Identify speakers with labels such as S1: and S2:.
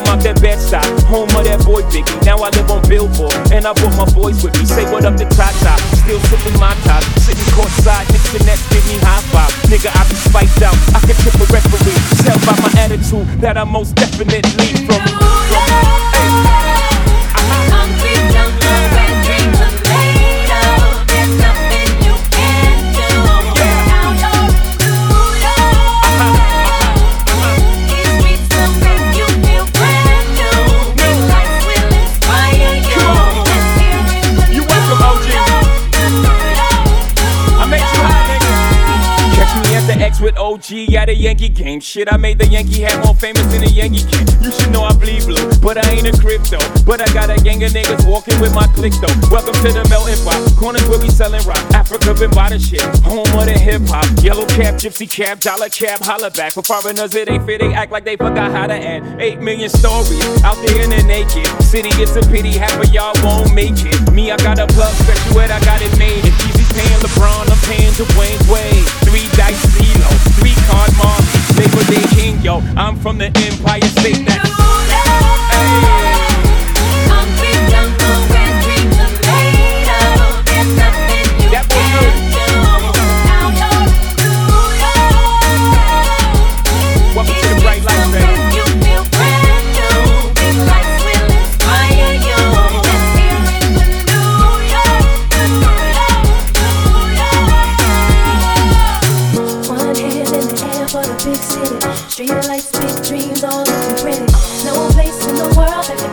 S1: I'm that bed stop, home of that boy Biggie. Now I live on Billboard, and I brought my boys with me. Say what up to Tata, still sipping my top. Sitting courtside, Knicks and Nets give me high five. Nigga, I be spiked out, I can trip a referee. Tell by my attitude that I'm most definitely with OG at a Yankee game. Shit, I made the Yankee hat more famous than a Yankee can. You should know I bleed blue, but I ain't a crypto. But I got a gang of niggas walking with my click though. Welcome to the melting pot. Corners where we selling rock. Africa been by the shit. Home of the hip hop. Yellow cap, gypsy cap, dollar cap, holla back. For foreigners, it ain't fit. They act like they forgot how to add. Eight million stories out there in the naked city. It's a pity half of y'all won't make it. Me, I got a plug special, I got it made. If Easy paying LeBron, I'm paying Dwayne Wade. Three dice I'm from the Empire State. That
S2: these dreams all looking pretty.
S3: No place in the world that could